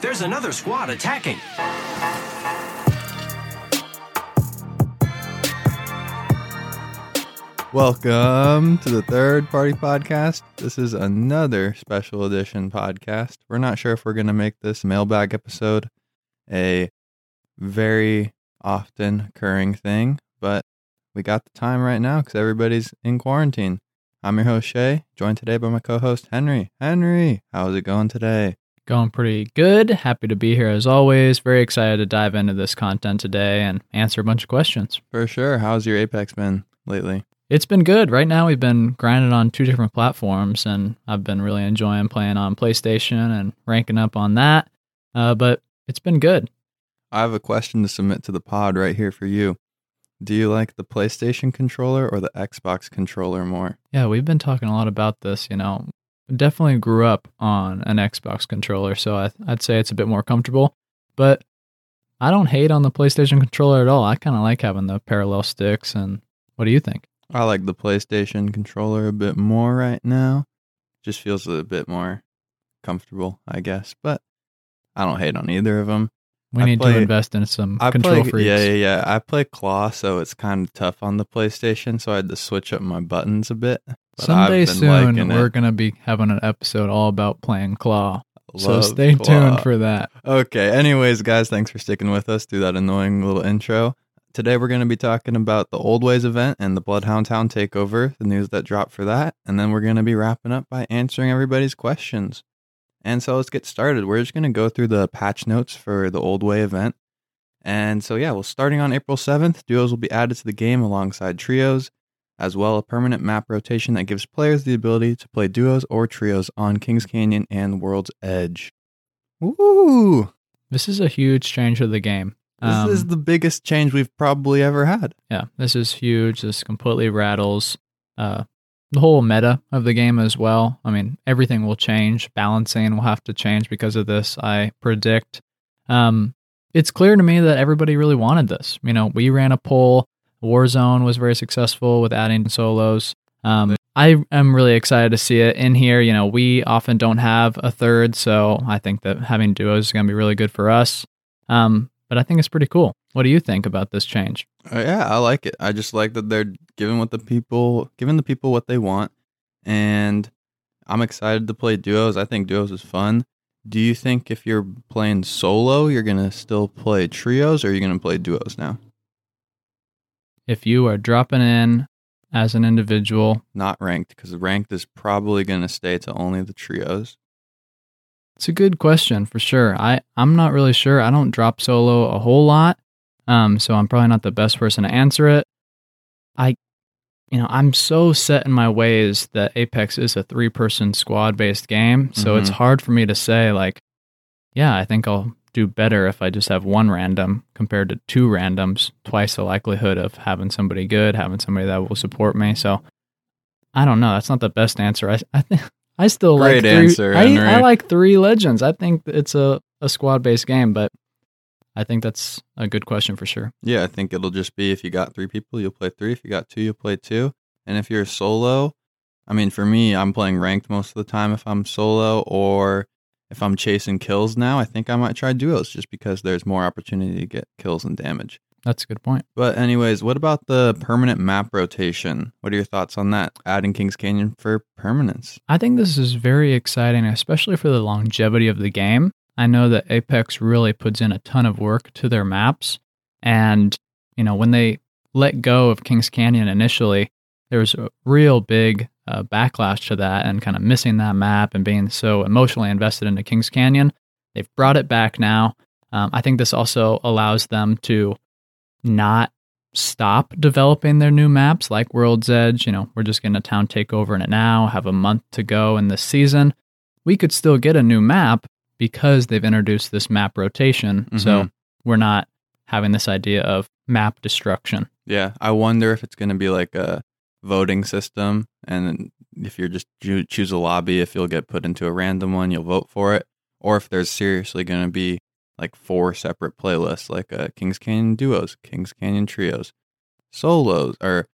There's another squad attacking. Welcome to the third party podcast. This is another special edition podcast. We're not sure if we're going to make this mailbag episode a very often occurring thing, but we got the time right now because everybody's in quarantine. I'm your host, Shay, joined today by my co host, Henry. Henry, how's it going today? Going pretty good. Happy to be here as always. Very excited to dive into this content today and answer a bunch of questions. For sure. How's your Apex been lately? It's been good. Right now, we've been grinding on two different platforms, and I've been really enjoying playing on PlayStation and ranking up on that. Uh, but it's been good. I have a question to submit to the pod right here for you. Do you like the PlayStation controller or the Xbox controller more? Yeah, we've been talking a lot about this. You know, definitely grew up on an Xbox controller, so I, I'd say it's a bit more comfortable. But I don't hate on the PlayStation controller at all. I kind of like having the parallel sticks. And what do you think? I like the PlayStation controller a bit more right now. Just feels a bit more comfortable, I guess. But I don't hate on either of them. We I need play- to invest in some I control play, freaks. Yeah, yeah, yeah. I play claw, so it's kind of tough on the PlayStation. So I had to switch up my buttons a bit. But Someday soon, we're going to be having an episode all about playing Claw. so stay Claw. tuned for that. Okay. Anyways, guys, thanks for sticking with us through that annoying little intro. Today we're going to be talking about the Old Ways event and the Bloodhound Town takeover, the news that dropped for that, and then we're going to be wrapping up by answering everybody's questions. And so let's get started. We're just going to go through the patch notes for the Old Way event. And so yeah, well starting on April 7th, duos will be added to the game alongside trios, as well a permanent map rotation that gives players the ability to play duos or trios on Kings Canyon and World's Edge. Woo! This is a huge change to the game. This Um, is the biggest change we've probably ever had. yeah, this is huge. This completely rattles uh, the whole meta of the game as well. I mean, everything will change. Balancing will have to change because of this, I predict. Um, it's clear to me that everybody really wanted this. You know, we ran a poll. Warzone was very successful with adding solos. Um, I am really excited to see it in here. You know, we often don't have a third, so I think that having duos is going to be really good for us. Um, but I think it's pretty cool. What do you think about this change? Uh, yeah, I like it. I just like that they're giving what the people giving the people what they want, and I'm excited to play duos. I think duos is fun. Do you think if you're playing solo, you're gonna still play trios, or are you gonna play duos now? If you are dropping in as an individual, Not ranked, because ranked is probably gonna stay to only the trios. it's a good question for sure. I, I'm not really sure. I don't drop solo a whole lot. Um, so I'm probably not the best person to answer it. I you know, I'm so set in my ways that Apex is a three person squad based game. So it's Mhm. hard for me to say like, yeah, I think I'll do better if I just have one random compared to two randoms, twice the likelihood of having somebody good, having somebody that will support me. So I don't know. That's not the best answer. I I think I still Great like three, answer, I, Henry. I like three legends. I think it's a, a squad based game, but I think that's a good question for sure. Yeah, I think it'll just be if you got three people, you'll play three. If you got two, you'll play two. And if you're solo, I mean, for me, I'm playing ranked most of the time if I'm solo, or if I'm chasing kills now, I think I might try duos just because there's more opportunity to get kills and damage. That's a good point. But, anyways, what about the permanent map rotation? What are your thoughts on that? Adding Kings Canyon for permanence. I think this is very exciting, especially for the longevity of the game. I know that Apex really puts in a ton of work to their maps. And, you know, when they let go of Kings Canyon initially, there was a real big uh, backlash to that and kind of missing that map and being so emotionally invested into Kings Canyon. They've brought it back now. Um, I think this also allows them to not stop developing their new maps like World's Edge. You know, we're just getting a town takeover in it now, have a month to go in this season. We could still get a new map because they've introduced this map rotation. So Mhm. we're not having this idea of map destruction. Yeah, I wonder if it's going to be like a voting system, and if you're just choo- choose a lobby, if you'll get put into a random one, you'll vote for it, or if there's seriously going to be like four separate playlists, like uh, Kings Canyon duos, Kings Canyon trios, solos, or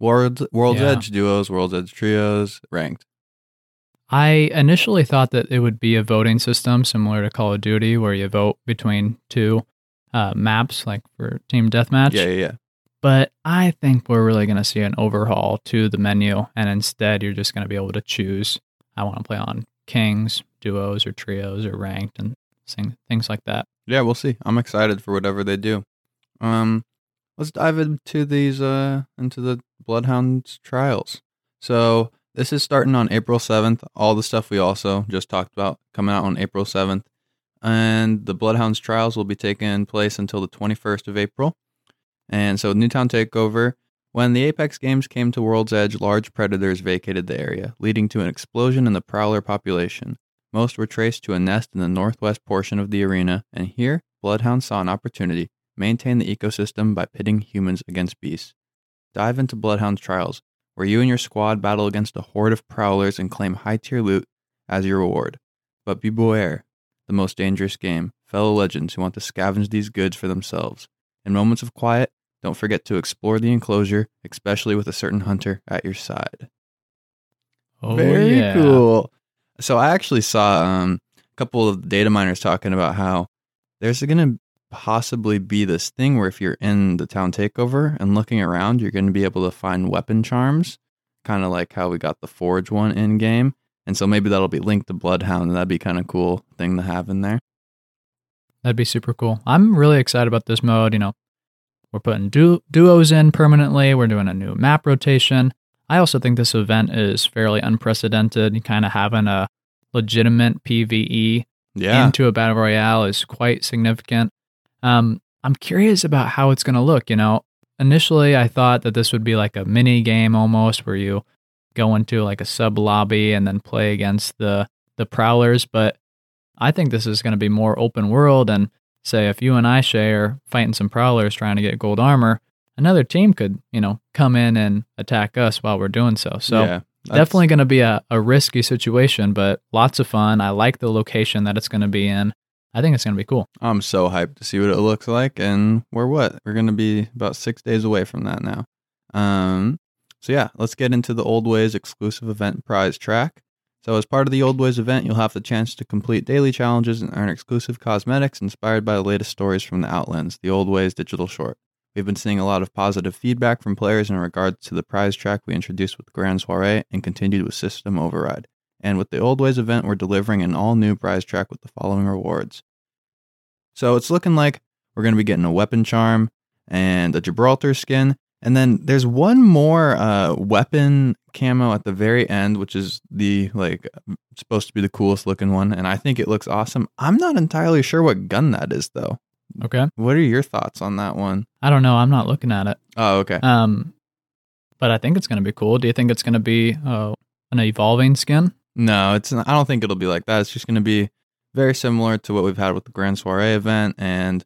World World's Yeah. Edge duos, World's Edge trios, ranked. I initially thought that it would be a voting system similar to Call of Duty, where you vote between two uh, maps, like for team deathmatch. Yeah, yeah, yeah. But I think we're really going to see an overhaul to the menu, and instead, you're just going to be able to choose. I want to play on kings, duos, or trios, or ranked, and things like that. Yeah, we'll see. I'm excited for whatever they do. Um, let's dive into these uh into the Bloodhounds trials. So this is starting on April 7th. All the stuff we also just talked about coming out on April 7th, and the Bloodhounds trials will be taking place until the 21st of April. And so Newtown Takeover. When the Apex games came to World's Edge, large predators vacated the area, leading to an explosion in the prowler population. Most were traced to a nest in the northwest portion of the arena, and here, Bloodhound saw an opportunity maintain the ecosystem by pitting humans against beasts. Dive into Bloodhound's trials, where you and your squad battle against a horde of prowlers and claim high tier loot as your reward. But be beware, the most dangerous game, fellow legends who want to scavenge these goods for themselves. In moments of quiet, don't forget to explore the enclosure, especially with a certain hunter at your side. Oh, Very yeah. cool. So I actually saw um, a couple of data miners talking about how there's going to possibly be this thing where if you're in the town takeover and looking around, you're going to be able to find weapon charms, kind of like how we got the Forge one in game. And so maybe that'll be linked to Bloodhound, and that'd be kind of cool thing to have in there. That'd be super cool. I'm really excited about this mode. You know, we're putting du- duos in permanently. We're doing a new map rotation. I also think this event is fairly unprecedented. Kind of having a legitimate PVE Yeah, into a battle royale is quite significant. Um, I'm curious about how it's going to look. You know, initially I thought that this would be like a mini game almost, where you go into like a sub lobby and then play against the the prowlers. But I think this is going to be more open world. And say if you and I Shay are fighting some prowlers trying to get gold armor, another team could you know come in and attack us while we're doing so. So. yeah, Definitely going to be a, a risky situation, but lots of fun. I like the location that it's going to be in. I think it's going to be cool. I'm so hyped to see what it looks like, and we're what? We're gonna be about six days away from that now. Um, so yeah, let's get into the Old Ways exclusive event prize track. So as part of the Old Ways event, you'll have the chance to complete daily challenges and earn exclusive cosmetics inspired by the latest stories from the Outlands, the Old Ways digital short. We've been seeing a lot of positive feedback from players in regards to the prize track we introduced with the Grand Soiree and continued with System Override. And with the Old Ways event, we're delivering an all new prize track with the following rewards. So it's looking like we're going to be getting a weapon charm and a Gibraltar skin. And then there's one more uh, weapon camo at the very end, which is the like supposed to be the coolest looking one, and I think it looks awesome. I'm not entirely sure what gun that is though. Okay. What are your thoughts on that one? I don't know. I'm not looking at it. Oh, okay. Um, but I think it's going to be cool. Do you think it's going to be uh, an evolving skin? No, it's. Not, I don't think it'll be like that. It's just going to be very similar to what we've had with the Grand Soiree event and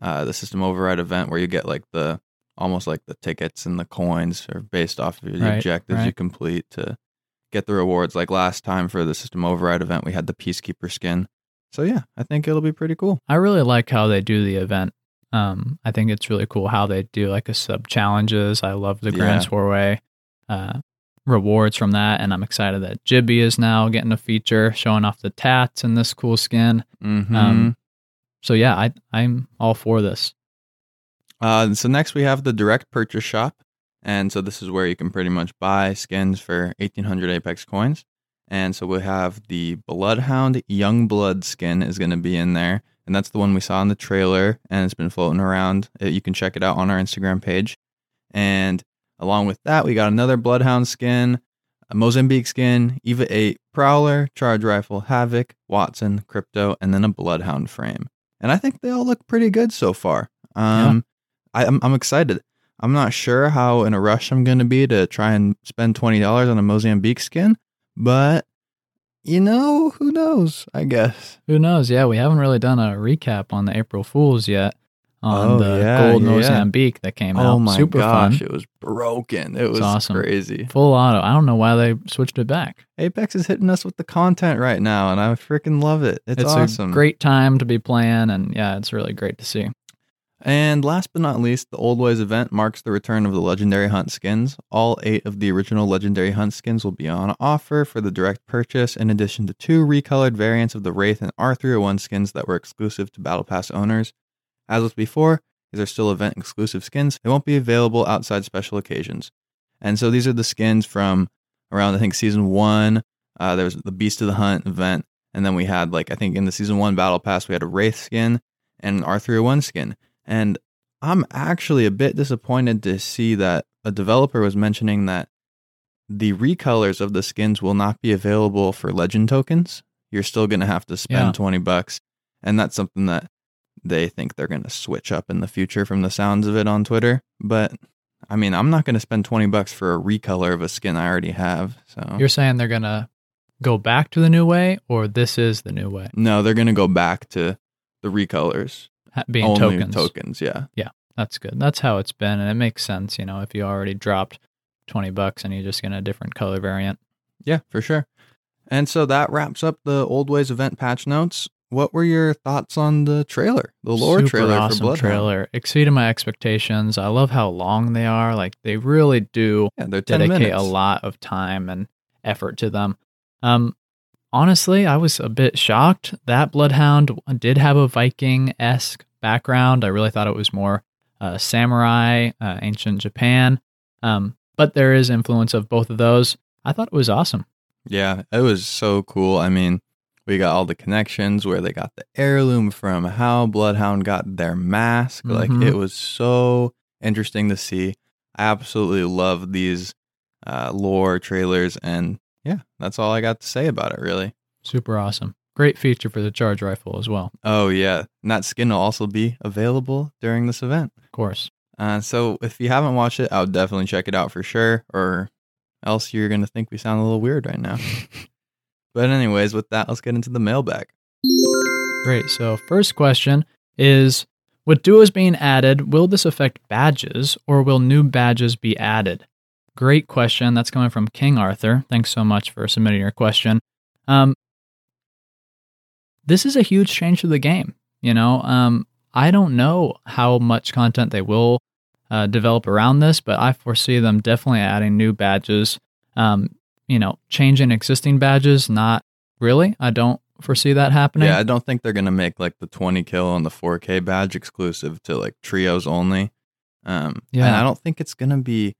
uh, the System Override event, where you get like the almost like the tickets and the coins are based off of the Right, objectives you complete to get the rewards. Like last time for the System Override event, we had the Peacekeeper skin. So yeah, I think it'll be pretty cool. I really like how they do the event. Um, I think it's really cool how they do like a sub challenges. I love the Grand Yeah. Uh, rewards from that, and I'm excited that Jibby is now getting a feature showing off the tats and this cool skin. Mm-hmm. Um, so yeah, I I'm all for this. Uh, so next we have the direct purchase shop, and so this is where you can pretty much buy skins for 1,800 Apex coins. And so we have the Bloodhound Youngblood skin is going to be in there, and that's the one we saw in the trailer, and it's been floating around. Uh, You can check it out on our Instagram page. And along with that, we got another Bloodhound skin, a Mozambique skin, Eva 8 Prowler, Charge Rifle, Havoc, Wattson, Crypto, and then a Bloodhound frame. And I think they all look pretty good so far. Um, I, I'm, I'm excited. I'm not sure how in a rush I'm going to be to try and spend twenty dollars on a Mozambique skin, but you know, who knows? I guess. Who knows? Yeah, we haven't really done a recap on the April Fools yet on Oh, the yeah, gold yeah. Mozambique that came oh out. Oh my Super gosh, fun. it was broken. It was awesome. crazy. Full auto. I don't know why they switched it back. Apex is hitting us with the content right now, and I freaking love it. It's, awesome. a great time to be playing, and yeah, it's really great to see. And last but not least, the Old Ways event marks the return of the Legendary Hunt skins. All eight of the original Legendary Hunt skins will be on offer for the direct purchase, in addition to two recolored variants of the Wraith and R301 skins that were exclusive to Battle Pass owners. As with before, these are still event exclusive skins. They won't be available outside special occasions. And so these are the skins from around, I think, season one. Uh, there was the Beast of the Hunt event. And then we had, like, I think in the season one Battle Pass, we had a Wraith skin and an R301 skin. And I'm actually a bit disappointed to see that a developer was mentioning that the recolors of the skins will not be available for legend tokens. You're still going to have to spend Yeah. 20 bucks. And that's something that they think they're going to switch up in the future from the sounds of it on Twitter. But I mean, I'm not going to spend 20 bucks for a recolor of a skin I already have. So You're saying they're gonna go back to the new way, or this is the new way, no, they're going to go back to the recolors. Being Only tokens. tokens, yeah. That's good. That's how it's been, and it makes sense. You know, if you already dropped twenty bucks and you just get a different color variant. Yeah, for sure. And so that wraps up the Old Ways event patch notes. What were your thoughts on the trailer, the lore Super trailer awesome for Bloodhound? trailer. Exceeded my expectations. I love how long they are. Like they really do Yeah, they're 10 dedicate minutes. a lot of time and effort to them. Um, honestly, I was a bit shocked that Bloodhound did have a Viking esque background. I really thought it was more uh, samurai, uh, ancient Japan. Um, but there is influence of both of those. I thought it was awesome. Yeah, it was so cool. I mean, we got all the connections where they got the heirloom from, how Bloodhound got their mask. Like, Mhm. it was so interesting to see. I absolutely love these uh, lore trailers. And yeah, that's all I got to say about it, really. Super awesome. Great feature for the charge rifle as well, Oh, yeah. And that skin will also be available during this event. of course. Uh, so if you haven't watched it, I would definitely check it out for sure, or else you're gonna think we sound a little weird right now. but anyways, with that, let's get into the mailbag. Great. So, first question is With duos being added, will this affect badges or will new badges be added? Great question. That's coming from King Arthur. Thanks so much for submitting your question. Um, this is a huge change to the game. You know, um, I don't know how much content they will uh, develop around this, but I foresee them definitely adding new badges. Um, you know, changing existing badges, not really. I don't foresee that happening. Yeah, I don't think they're gonna make like the 20 kill and the 4K badge exclusive to like trios only. Um, Yeah. and I don't think it's gonna be.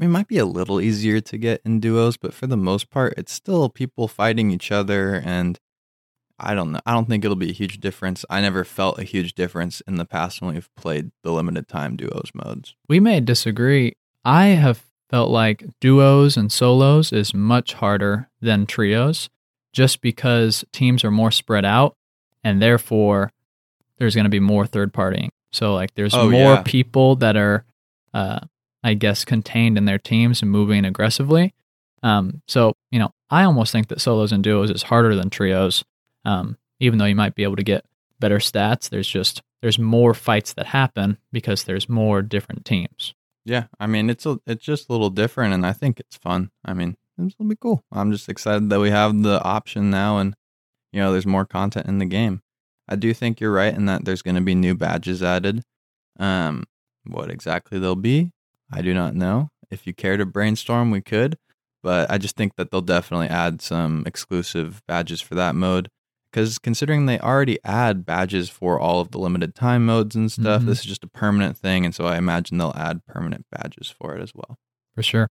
It might be a little easier to get in duos, but for the most part, it's still people fighting each other, and I don't know. I don't think it'll be a huge difference. I never felt a huge difference in the past when we've played the limited time duos modes. we may disagree. I have felt like duos and solos is much harder than trios just because teams are more spread out and therefore there's going to be more third partying. So like there's Oh, more yeah. people that are uh I guess contained in their teams and moving aggressively. Um so, you know, I almost think that solos and duos is harder than trios. Um even though you might be able to get better stats, there's just there's more fights that happen because there's more different teams. Yeah, I mean it's a, it's just a little different, and I think it's fun. I mean, will be cool. I'm just excited that we have the option now, and you know, there's more content in the game. I do think you're right in that there's going to be new badges added. Um, what exactly they'll be, I do not know. If you care to brainstorm, we could, but I just think that they'll definitely add some exclusive badges for that mode. Because considering they already add badges for all of the limited time modes and stuff, Mhm. this is just a permanent thing, and so I imagine they'll add permanent badges for it as well. For sure.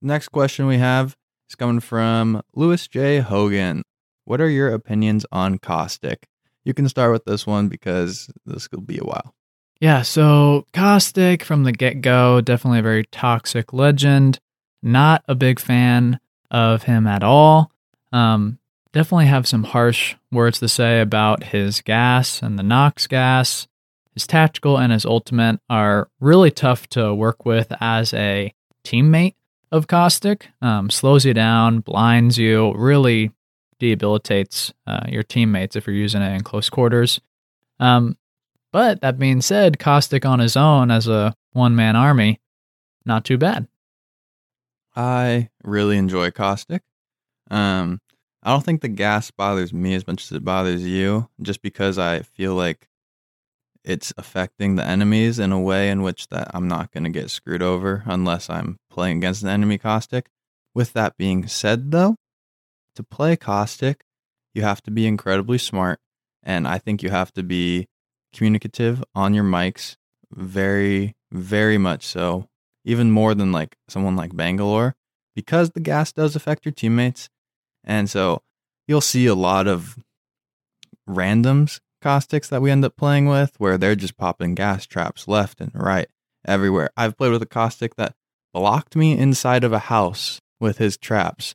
Next question we have is coming from Lewis J. Hogan. What are your opinions on Caustic? You can start with this one because this will be a while. Yeah, so Caustic from the get go, definitely a very toxic legend. Not a big fan of him at all. Um, definitely have some harsh words to say about his gas and the Nox gas. His tactical and his ultimate are really tough to work with as a teammate of Caustic. Um, slows you down, blinds you, really debilitates uh, your teammates if you're using it in close quarters. Um, but that being said, Caustic on his own as a one man army, not too bad. I really enjoy Caustic. Um, I don't think the gas bothers me as much as it bothers you, just because I feel like it's affecting the enemies in a way in which that I'm not going to get screwed over unless I'm playing against an enemy caustic. With that being said, though, to play caustic, you have to be incredibly smart, and I think you have to be communicative on your mics, very, very much so, even more than like someone like Bangalore, because the gas does affect your teammates, and so you'll see a lot of randoms caustics that we end up playing with where they're just popping gas traps left and right everywhere. I've played with a caustic that blocked me inside of a house with his traps.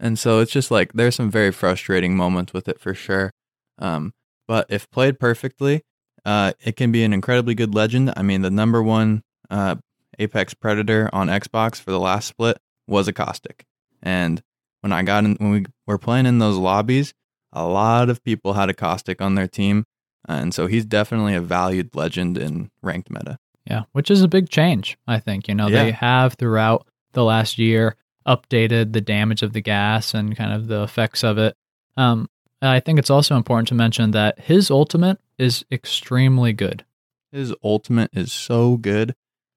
And so it's just like there's some very frustrating moments with it for sure. Um, but if played perfectly, uh, it can be an incredibly good legend. I mean, the number one uh, Apex Predator on Xbox for the last split was a caustic. And when I got in, when we were playing in those lobbies, a lot of people had a caustic on their team. And so he's definitely a valued legend in ranked meta. Yeah, which is a big change, I think. You know, Yeah. they have throughout the last year updated the damage of the gas and kind of the effects of it. Um, I think it's also important to mention that his ultimate is extremely good. His ultimate is so good.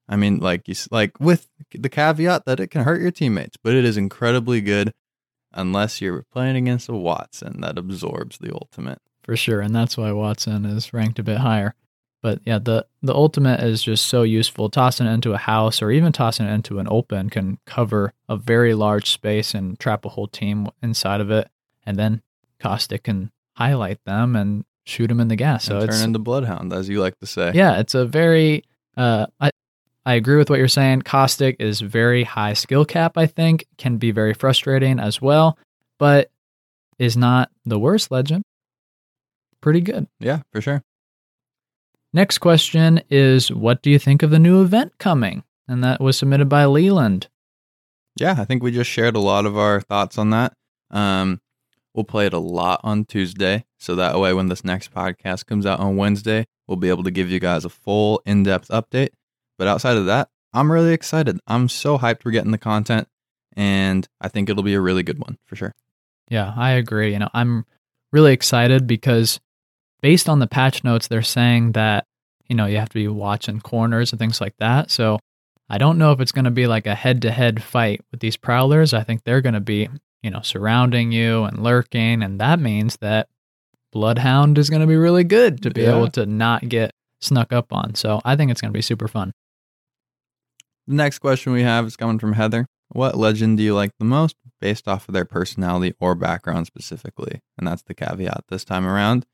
I mean, like you like with the caveat that it can hurt your teammates, but it is incredibly good unless you're playing against a Wattson that absorbs the ultimate. for sure, and that's why Wattson is ranked a bit higher. But yeah, the the ultimate is just so useful. Tossing it into a house or even tossing it into an open can cover a very large space and trap a whole team inside of it, and then Caustic can highlight them and shoot him in the gas. So and turn into Bloodhound, as you like to say. yeah, it's a very uh, I I agree with what you're saying. Caustic is very high skill cap. I think can be very frustrating as well, but is not the worst legend. Pretty good. Yeah, for sure. Next question is What do you think of the new event coming? And that was submitted by Leland. Yeah, I think we just shared a lot of our thoughts on that. Um, we'll play it a lot on Tuesday, so that way when this next podcast comes out on Wednesday, we'll be able to give you guys a full in-depth update. But outside of that, I'm really excited. I'm so hyped we're getting the content, and I think it'll be a really good one for sure. Yeah, I agree. You know, I'm really excited because based on the patch notes, they're saying that, you know, you have to be watching corners and things like that. So I don't know if it's going to be like a head to head fight with these prowlers. I think they're going to be, you know, surrounding you and lurking. And that means that Bloodhound is going to be really good to be Yeah. able to not get snuck up on. So I think it's going to be super fun. The next question we have is coming from Heather. What legend do you like the most based off of their personality or background specifically? And that's the caveat this time around.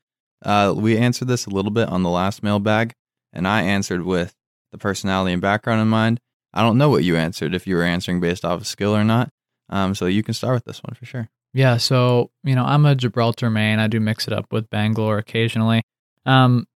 Uh, we answered this a little bit on the last mailbag, and I answered with the personality and background in mind. I don't know what you answered, if you were answering based off of skill or not. Um, so you can start with this one for sure. Yeah, so you know, I'm a Gibraltar main. I do mix it up with Bangalore occasionally. Um,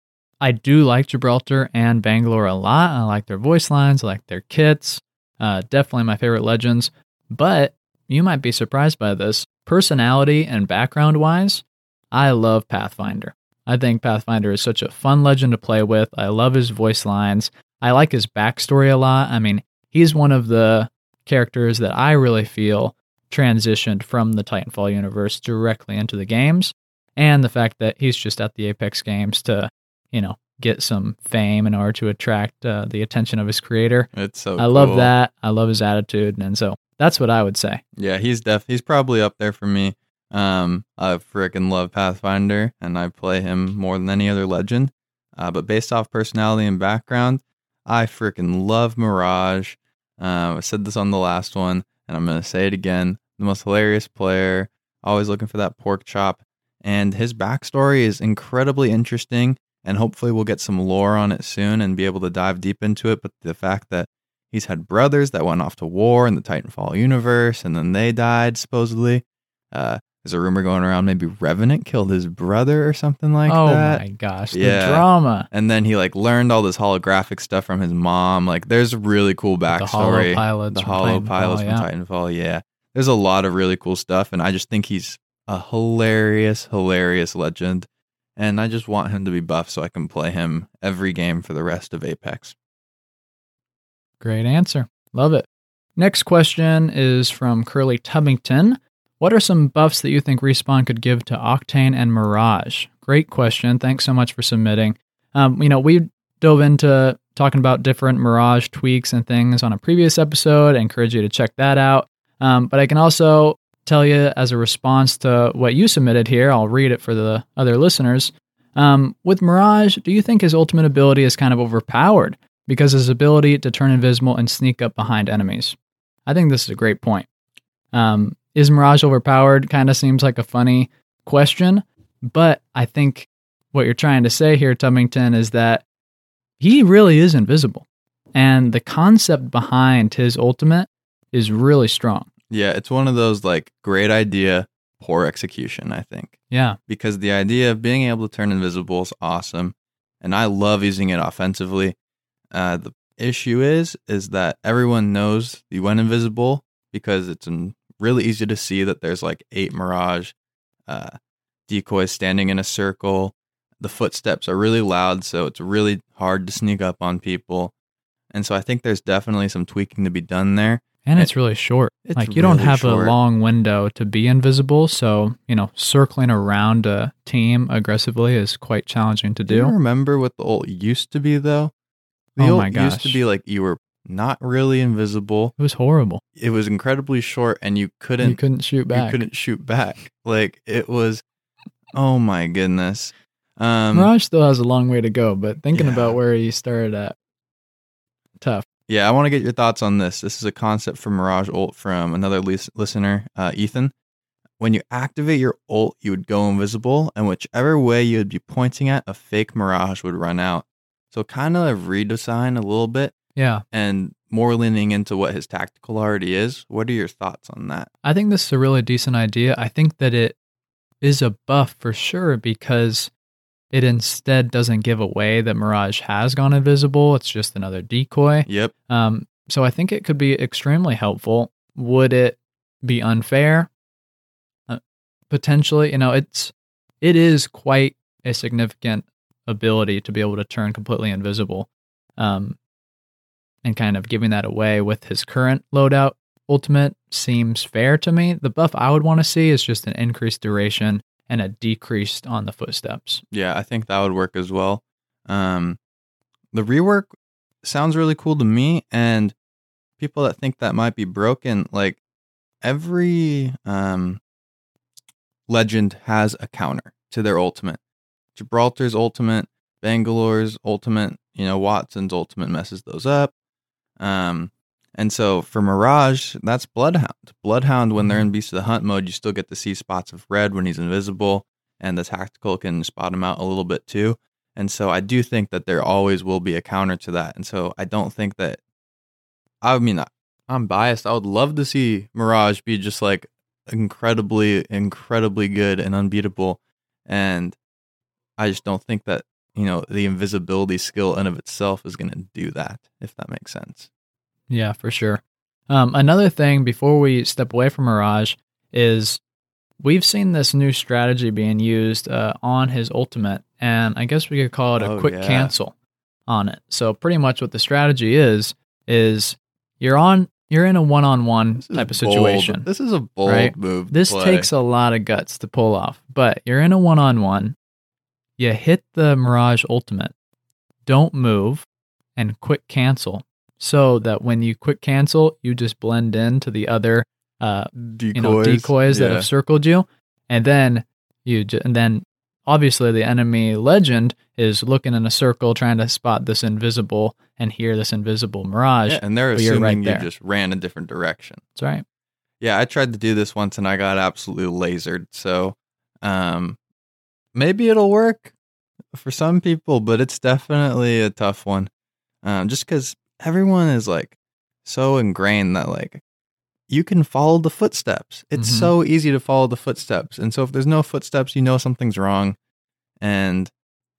I do like Gibraltar and Bangalore a lot. I like their voice lines. I like their kits. Uh, definitely my favorite legends. But you might be surprised by this. Personality and background wise, I love Pathfinder. I think Pathfinder is such a fun legend to play with. I love his voice lines. I like his backstory a lot. I mean, he's one of the characters that I really feel transitioned from the Titanfall universe directly into the games, and the fact that he's just at the Apex games to, you know, get some fame in order to attract uh, the attention of his creator. It's so I love that. I love his attitude, and so that's what I would say. Yeah, he's def he's probably up there for me. Um, I freaking love Pathfinder, and I play him more than any other legend. Uh, but based off personality and background, I freaking love Mirage. Uh, I said this on the last one, and I'm gonna say it again. The most hilarious player, always looking for that pork chop, and his backstory is incredibly interesting. And hopefully, we'll get some lore on it soon and be able to dive deep into it. But the fact that he's had brothers that went off to war in the Titanfall universe, and then they died supposedly. Uh, there's a rumor going around maybe Revenant killed his brother or something like oh that. Oh my gosh, the drama. And then he like learned all this holographic stuff from his mom. Like, there's a really cool backstory. The holo pilots. The from holo Titanfall, pilots yeah. from Titanfall. Yeah, there's a lot of really cool stuff, and I just think he's a hilarious, hilarious legend. And I just want him to be buff so I can play him every game for the rest of Apex. Great answer. Love it. Next question is from Curly Tubbington. What are some buffs that you think Respawn could give to Octane and Mirage? Great question. Thanks so much for submitting. Um, you know, we dove into talking about different Mirage tweaks and things on a previous episode. I encourage you to check that out. Um, but I can also tell you as a response to what you submitted here, I'll read it for the other listeners. Um, with Mirage, do you think his ultimate ability is kind of overpowered because his ability to turn invisible and sneak up behind enemies? I think this is a great point. Um, is Mirage overpowered? Kind of seems like a funny question, but I think what you're trying to say here, Tubbington, is that he really is invisible. And the concept behind his ultimate is really strong. Yeah, it's one of those like great idea, poor execution, I think. Yeah. Because the idea of being able to turn invisible is awesome. And I love using it offensively. Uh, the issue is, is that everyone knows you went invisible because it's an, really easy to see that there's like eight Mirage uh, decoys standing in a circle. The footsteps are really loud, so it's really hard to sneak up on people. And so I think there's definitely some tweaking to be done there. And it's really short. It's like you don't have short. a long window to be invisible, so you know circling around a team aggressively is quite challenging to Do you do. remember what the ult used to be though? The Oh ult my used to be like you were not really invisible. It was horrible. It was incredibly short, and you couldn't you couldn't shoot back. you couldn't shoot back. Like it was. Oh my goodness. Um, Mirage still has a long way to go, but thinking Yeah. about where he started at, tough. Yeah, I want to get your thoughts on this. This is a concept from Mirage Ult from another lis- listener, uh, Ethan. When you activate your ult, you would go invisible, and whichever way you would be pointing at, a fake Mirage would run out. So kind of redesign a little bit Yeah, and more leaning into what his tactical already is. What are your thoughts on that? I think this is a really decent idea. I think that it is a buff for sure because it instead doesn't give away that Mirage has gone invisible. It's just another decoy. Yep. Um, so I think it could be extremely helpful. Would it be unfair? Uh, potentially, you know, it's it is quite a significant ability to be able to turn completely invisible. Um, and kind of giving that away with his current loadout ultimate seems fair to me. The buff I would want to see is just an increased duration and a decreased on the footsteps. Yeah, I think that would work as well. Um, the rework sounds really cool to me, and people that think that might be broken, like every um, legend has a counter to their ultimate. Gibraltar's ultimate, Bangalore's ultimate, you know, Wattson's ultimate messes those up. Um, and so for Mirage, that's Bloodhound. Bloodhound, when they're in Beast of the Hunt mode, you still get to see spots of red when he's invisible, and the tactical can spot him out a little bit too. And so I do think that there always will be a counter to that. And so I don't think that, I mean, I'm biased. I would love to see Mirage be just like incredibly, incredibly good and unbeatable. And I just don't think that, you know, the invisibility skill in of itself is going to do that, if that makes sense. Yeah, for sure. Um, another thing before we step away from Mirage is we've seen this new strategy being used uh, on his ultimate, and I guess we could call it a Oh, quick yeah. cancel on it. So pretty much what the strategy is is you're on you're in a one on one type of bold. situation. This is a bold right? move. This play. takes a lot of guts to pull off, but you're in a one on one. You hit the Mirage Ultimate, don't move, and quick cancel so that when you quick cancel, you just blend into the other uh, decoys, you know decoys that have circled you, and then you ju- and then obviously the enemy legend is looking in a circle trying to spot this invisible and hear this invisible mirage. Yeah, and they're assuming right you there. just ran a different direction. That's right. Yeah, I tried to do this once and I got absolutely lasered. So, um, maybe it'll work for some people, but it's definitely a tough one. Um, just because everyone is like so ingrained that like you can follow the footsteps. It's Mhm. so easy to follow the footsteps, and so if there's no footsteps, you know something's wrong. And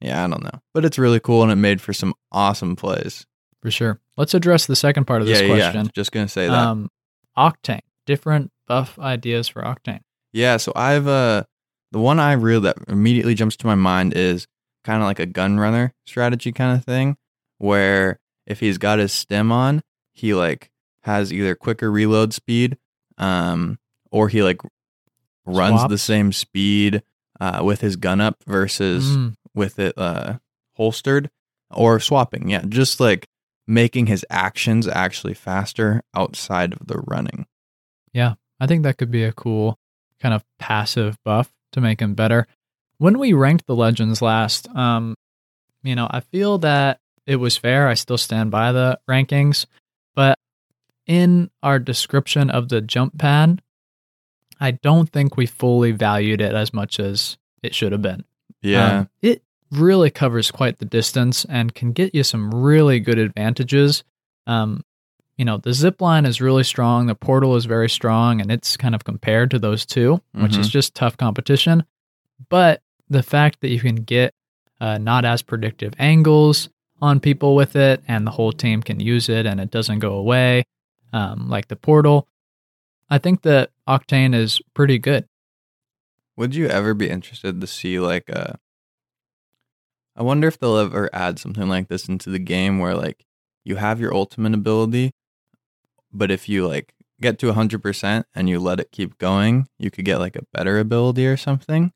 yeah, I don't know, but it's really cool and it made for some awesome plays. For sure. Let's address the second part of this yeah, question. yeah. Just gonna say that. Um, Octane. Different buff ideas for Octane. Yeah, so I've uh the one I really that immediately jumps to my mind is kind of like a gun runner strategy kind of thing, where if he's got his stem on, he like has either quicker reload speed, um, or he like runs Swap? the same speed uh with his gun up versus Mm, with it uh holstered or swapping. Yeah, just like making his actions actually faster outside of the running. Yeah, I think that could be a cool kind of passive buff to make him better. When we ranked the legends last, um, you know, I feel that it was fair. I still stand by the rankings, but in our description of the jump pad, I don't think we fully valued it as much as it should have been. Yeah. Um, it really covers quite the distance and can get you some really good advantages. Um, you know, the zip line is really strong, the portal is very strong, and it's kind of compared to those 2 which is just tough competition. But the fact that you can get uh, not as predictive angles on people with it, and the whole team can use it and it doesn't go away, um, like the portal, I think that Octane is pretty good. Would you ever be interested to see like a I wonder if they'll ever add something like this into the game where like you have your ultimate ability, but if you like get to 100% and you let it keep going, you could get like a better ability or something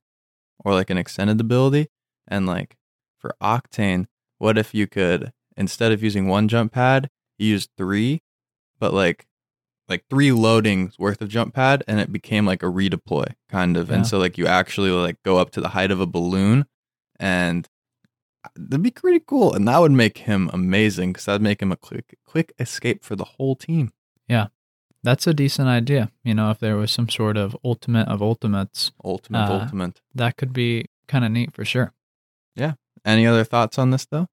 or like an extended ability. And like for Octane, what if you could instead of using one jump pad, you use 3, but like like three loadings worth of jump pad and it became like a redeploy kind of. Yeah. And so like you actually like go up to the height of a balloon and uh, that'd be pretty cool. And that would make him amazing because that'd make him a quick quick escape for the whole team. That's a decent idea. You know, if there was some sort of ultimate of ultimates, Ultimate, Uh, ultimate. that could be kind of neat for sure. Yeah. Any other thoughts on this though?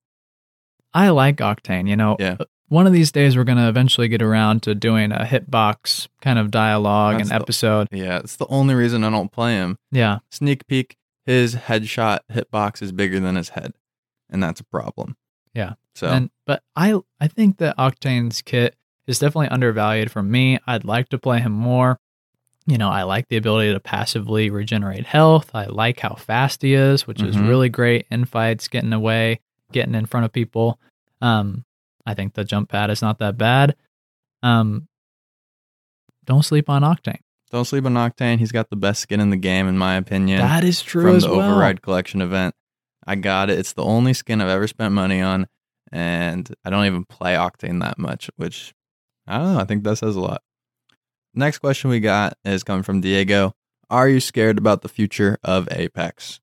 I like Octane. You know, Yeah. Uh, one of these days we're going to eventually get around to doing a hitbox kind of dialogue That's and the- episode. Yeah, it's the only reason I don't play him. Yeah. Sneak peek, his headshot hitbox is bigger than his head. And that's a problem. Yeah. So And but I I think that Octane's kit is definitely undervalued for me. I'd like to play him more. You know, I like the ability to passively regenerate health. I like how fast he is, which is Mhm. really great in fights, getting away, getting in front of people. Um, I think the jump pad is not that bad. Um, don't sleep on Octane. don't sleep on Octane. He's got the best skin in the game, in my opinion. that is true from the well. Override Collection event. I got it. It's the only skin I've ever spent money on, and I don't even play Octane that much, which I don't know. I think that says a lot. Next question we got is coming from Diego. Are you scared about the future of Apex?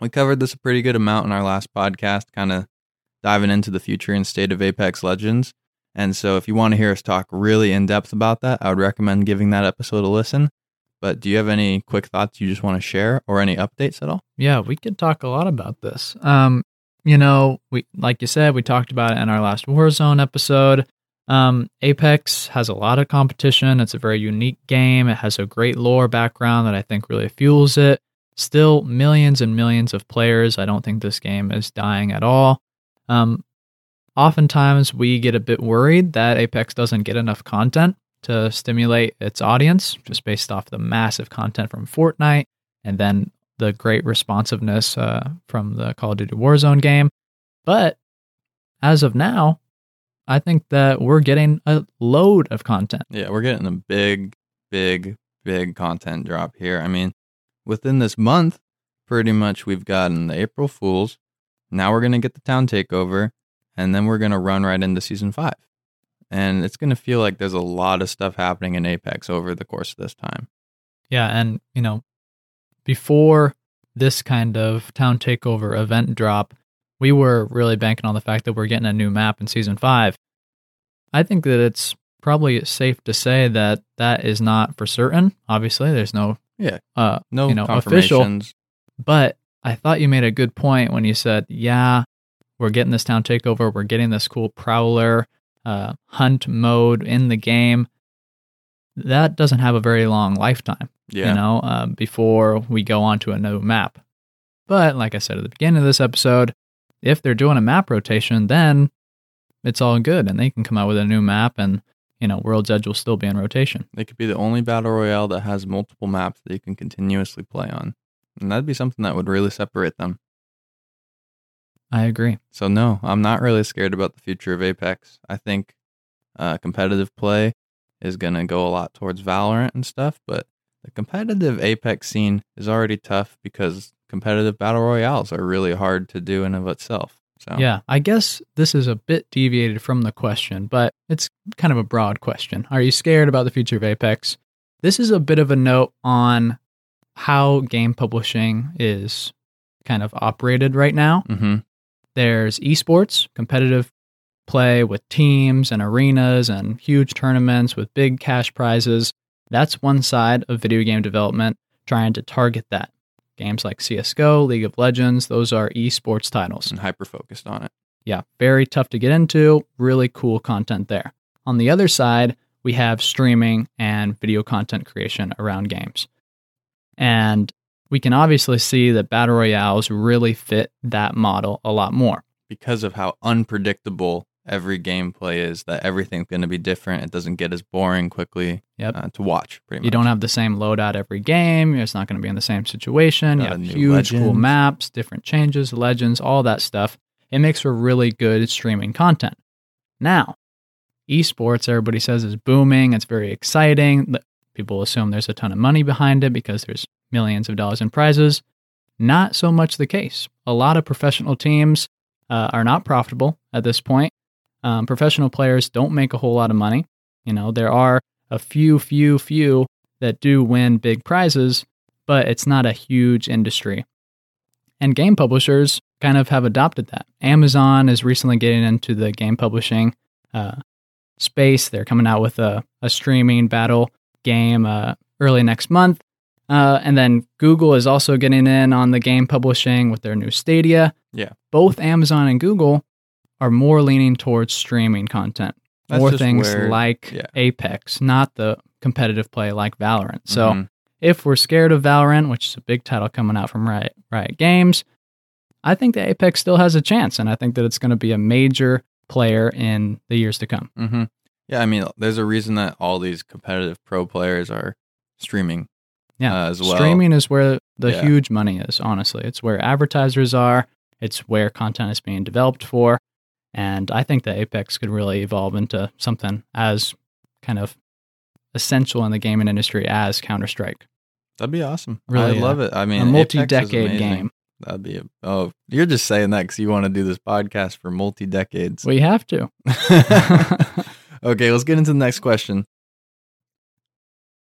We covered this a pretty good amount in our last podcast, kind of diving into the future and state of Apex Legends. And so, if you want to hear us talk really in depth about that, I would recommend giving that episode a listen. But do you have any quick thoughts you just want to share or any updates at all? Yeah, we could talk a lot about this. Um, you know, we like you said, we talked about it in our last Warzone episode. Um, Apex has a lot of competition. It's a very unique game. It has a great lore background that I think really fuels it. Still millions and millions of players. I don't think this game is dying at all. Um, oftentimes we get a bit worried that Apex doesn't get enough content to stimulate its audience, just based off the massive content from Fortnite and then the great responsiveness uh, from the Call of Duty Warzone game. But as of now, I think that we're getting a load of content. Yeah, we're getting a big, big, big content drop here. I mean, within this month, pretty much we've gotten the April Fools. Now we're going to get the town takeover, and then we're going to run right into season five. And it's going to feel like there's a lot of stuff happening in Apex over the course of this time. Yeah, and you know, before this kind of town takeover event drop, we were really banking on the fact that we're getting a new map in season five. I think that it's probably safe to say that that is not for certain. Obviously, there's no Yeah. uh, No You know, official- But I thought you made a good point when you said, yeah, we're getting this town takeover. We're getting this cool prowler uh, hunt mode in the game. That doesn't have a very long lifetime, Yeah. you know, uh, before we go on to a new map. But like I said at the beginning of this episode, if they're doing a map rotation, then it's all good and they can come out with a new map and, you know, World's Edge will still be in rotation. They could be the only battle royale that has multiple maps that you can continuously play on. And that'd be something that would really separate them. I agree. So no, I'm not really scared about the future of Apex. I think uh, competitive play is gonna go a lot towards Valorant and stuff, but the competitive Apex scene is already tough because competitive battle royales are really hard to do in of itself. So Yeah, I guess this is a bit deviated from the question, but it's kind of a broad question. Are you scared about the future of Apex? This is a bit of a note on how game publishing is kind of operated right now. hmm There's esports, competitive play with teams and arenas and huge tournaments with big cash prizes. That's one side of video game development trying to target that. Games like CSGO, League of Legends, those are esports titles. and hyper focused on it. Yeah, very tough to get into, really cool content there. On the other side, we have streaming and video content creation around games. And we can obviously see that battle royales really fit that model a lot more. because of how unpredictable every gameplay is that everything's going to be different it doesn't get as boring quickly Yep. uh, to watch pretty much You don't have the same loadout every game. It's not going to be in the same situation. You Uh, have huge, cool maps, different changes, legends, all that stuff. It makes for really good streaming content. Now, esports, everybody says, is booming. It's very exciting. People assume there's a ton of money behind it because there's millions of dollars in prizes. Not so much the case. A lot of professional teams uh, are not profitable at this point. Um, professional players don't make a whole lot of money. You know, there are a few, few, few that do win big prizes, but it's not a huge industry. And game publishers kind of have adopted that. Amazon is recently getting into the game publishing uh, space. They're coming out with a, a streaming battle game uh, early next month. Uh, and then Google is also getting in on the game publishing with their new Stadia. Yeah. Both Amazon and Google are more leaning towards streaming content That's more things where- like yeah. Apex, not the competitive play like Valorant. So Mhm. if we're scared of Valorant, which is a big title coming out from Riot, Riot Games, I think that Apex still has a chance, and I think that it's going to be a major player in the years to come. hmm Yeah, I mean, there's a reason that all these competitive pro players are streaming Yeah, uh, as well. Streaming is where the Yeah. huge money is. Honestly, it's where advertisers are. It's where content is being developed for, and I think that Apex could really evolve into something as kind of essential in the gaming industry as Counter Strike. That'd be awesome. Really, I love it. I mean, a multi-decade game. That'd be a, oh, you're just saying that because you want to do this podcast for multi decades. We have to. okay, let's get into the next question.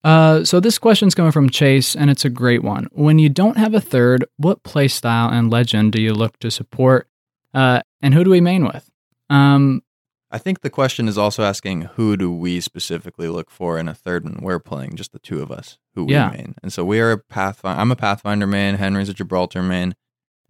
Uh, so this question's coming from Chase, and it's a great one. When you don't have a third, what playstyle and legend do you look to support, uh, and who do we main with? Um, I think the question is also asking who do we specifically look for in a third when we're playing just the two of us, who we Yeah. main. And so we are a Pathfinder. I'm a Pathfinder main. Henry's a Gibraltar main.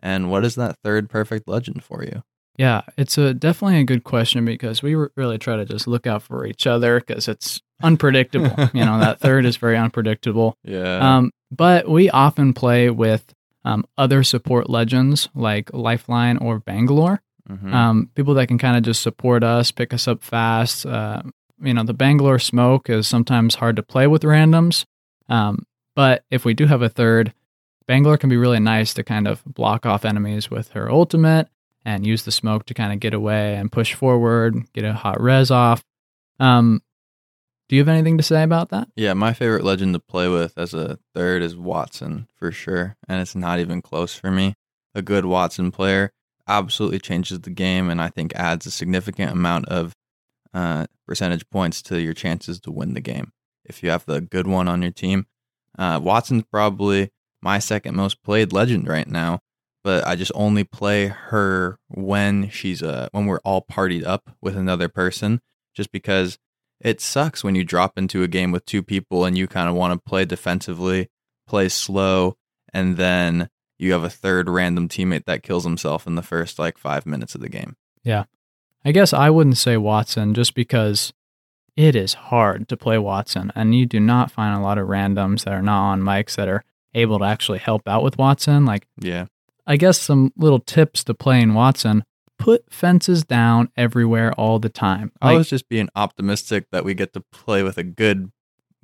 And what is that third perfect legend for you? yeah, it's a definitely a good question because we really try to just look out for each other because it's unpredictable. you know, that third is very unpredictable. Yeah. Um, but we often play with um, other support legends like Lifeline or Bangalore. Mhm. um, people that can kind of just support us, pick us up fast. Uh, you know, the Bangalore smoke is sometimes hard to play with randoms. Um, but if we do have a third, Bangalore can be really nice to kind of block off enemies with her ultimate and use the smoke to kind of get away and push forward, get a hot res off. Um, do you have anything to say about that? Yeah, my favorite legend to play with as a third is Wattson for sure, and it's not even close for me. A good Wattson player absolutely changes the game, and I think adds a significant amount of uh, percentage points to your chances to win the game if you have the good one on your team. Uh, Wattson's probably my second most played legend right now, but I just only play her when she's uh when we're all partied up with another person, just because it sucks when you drop into a game with two people and you kind of want to play defensively, play slow, and then you have a third random teammate that kills himself in the first like five minutes of the game. Yeah. I guess I wouldn't say Wattson just because it is hard to play Wattson, and you do not find a lot of randoms that are not on mics that are able to actually help out with Wattson. Like, Yeah. I guess some little tips to playing Wattson put fences down everywhere all the time. I was just being optimistic that we get to play with a good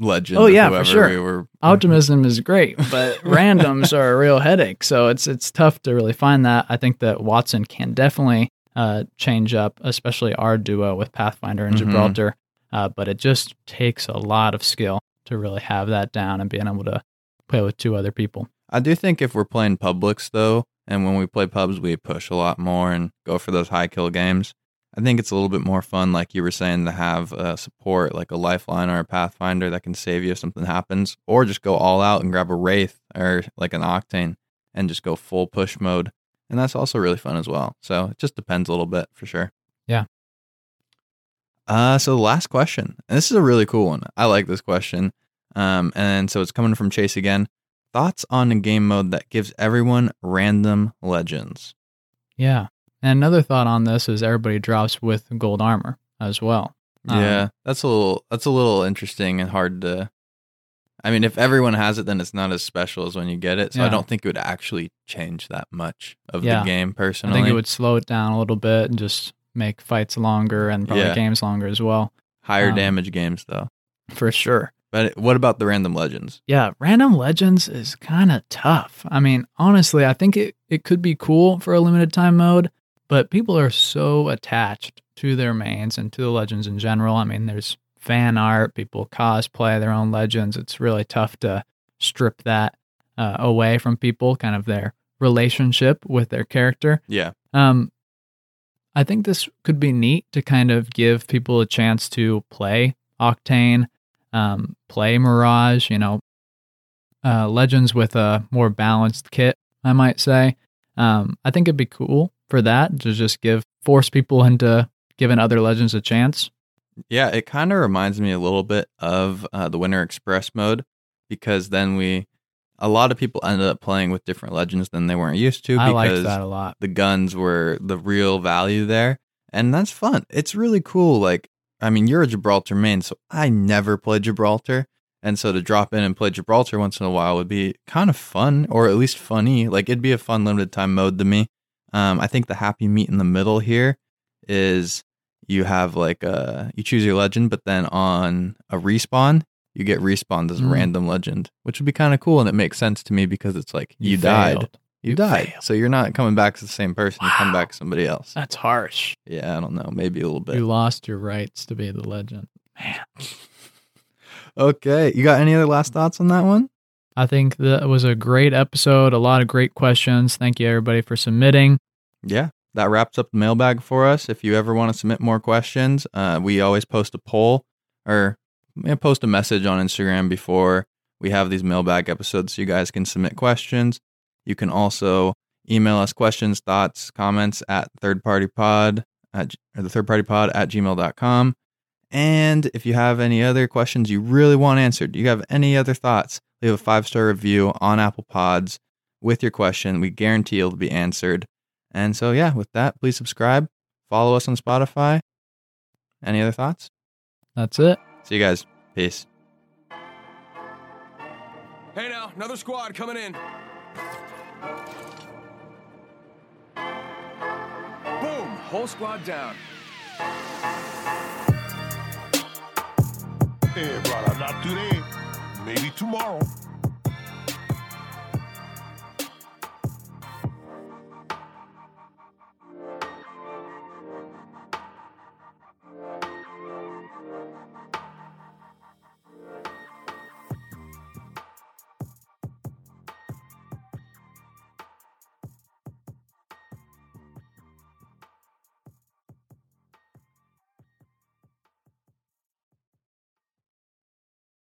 legend. Oh, yeah, for sure. We were, optimism is great, but randoms are a real headache. So it's it's tough to really find that. I think that Wattson can definitely uh, change up, especially our duo with Pathfinder and Mhm. Gibraltar. Uh, but it just takes a lot of skill to really have that down and being able to play with two other people. I do think if we're playing publics though, and when we play pubs, we push a lot more and go for those high kill games. I think it's a little bit more fun, like you were saying, to have a support like a lifeline or a pathfinder that can save you if something happens, or just go all out and grab a wraith or like an octane and just go full push mode. And that's also really fun as well. So it just depends a little bit for sure. Yeah. Uh, so the last question, and this is a really cool one. I like this question. Um, and so it's coming from Chase again. Thoughts on a game mode that gives everyone random legends? Yeah. And another thought on this is everybody drops with gold armor as well. Um, yeah, that's a little that's a little interesting and hard to. I mean, if everyone has it, then it's not as special as when you get it. So I don't think it would actually change that much of Yeah. the game personally. I think it would slow it down a little bit and just make fights longer and probably Yeah. games longer as well. Higher um, damage games though. For sure. But what about the random legends? Yeah, random legends is kind of tough. I mean, honestly, I think it, it could be cool for a limited time mode, but people are so attached to their mains and to the legends in general. I mean, there's fan art, people cosplay their own legends. It's really tough to strip that uh, away from people, kind of their relationship with their character. Yeah, Um, I think this could be neat to kind of give people a chance to play Octane, um, play Mirage, you know, uh, Legends with a more balanced kit, I might say. Um, I think it'd be cool for that to just give force people into giving other legends a chance. yeah. It kind of reminds me a little bit of uh, the Winter Express mode because then we, a lot of people ended up playing with different legends than they weren't used to. I because liked that a lot. the guns were the real value there. And that's fun. It's really cool. Like, I mean, you're a Gibraltar main, so I never played Gibraltar. And so to drop in and play Gibraltar once in a while would be kind of fun, or at least funny. Like, it'd be a fun limited time mode to me. Um, I think the happy meet in the middle here is you have like a, you choose your legend, but then on a respawn, you get respawned as a Mm. random legend, which would be kind of cool. And it makes sense to me because it's like you, died. You, You died. failed. So you're not coming back as the same person. You come back as somebody else. That's harsh. Yeah, I don't know. Maybe a little bit. You lost your rights to be the legend. Man. Okay. You got any other last thoughts on that one? I think that was a great episode. A lot of great questions. Thank you, everybody, for submitting. Yeah. That wraps up the mailbag for us. If you ever want to submit more questions, uh, we always post a poll or post a message on Instagram before we have these mailbag episodes so you guys can submit questions. You can also email us questions, thoughts, comments at thirdpartypod at or the thirdpartypod at gmail.com. And if you have any other questions you really want answered, you have any other thoughts, leave a five star review on Apple Pods with your question. We guarantee it'll be answered. And so, yeah, with that, please subscribe, follow us on Spotify. Any other thoughts? That's it. See you guys. Peace. Hey now, another squad coming in. Boom, whole squad down. Hey, brother, not today. Maybe tomorrow.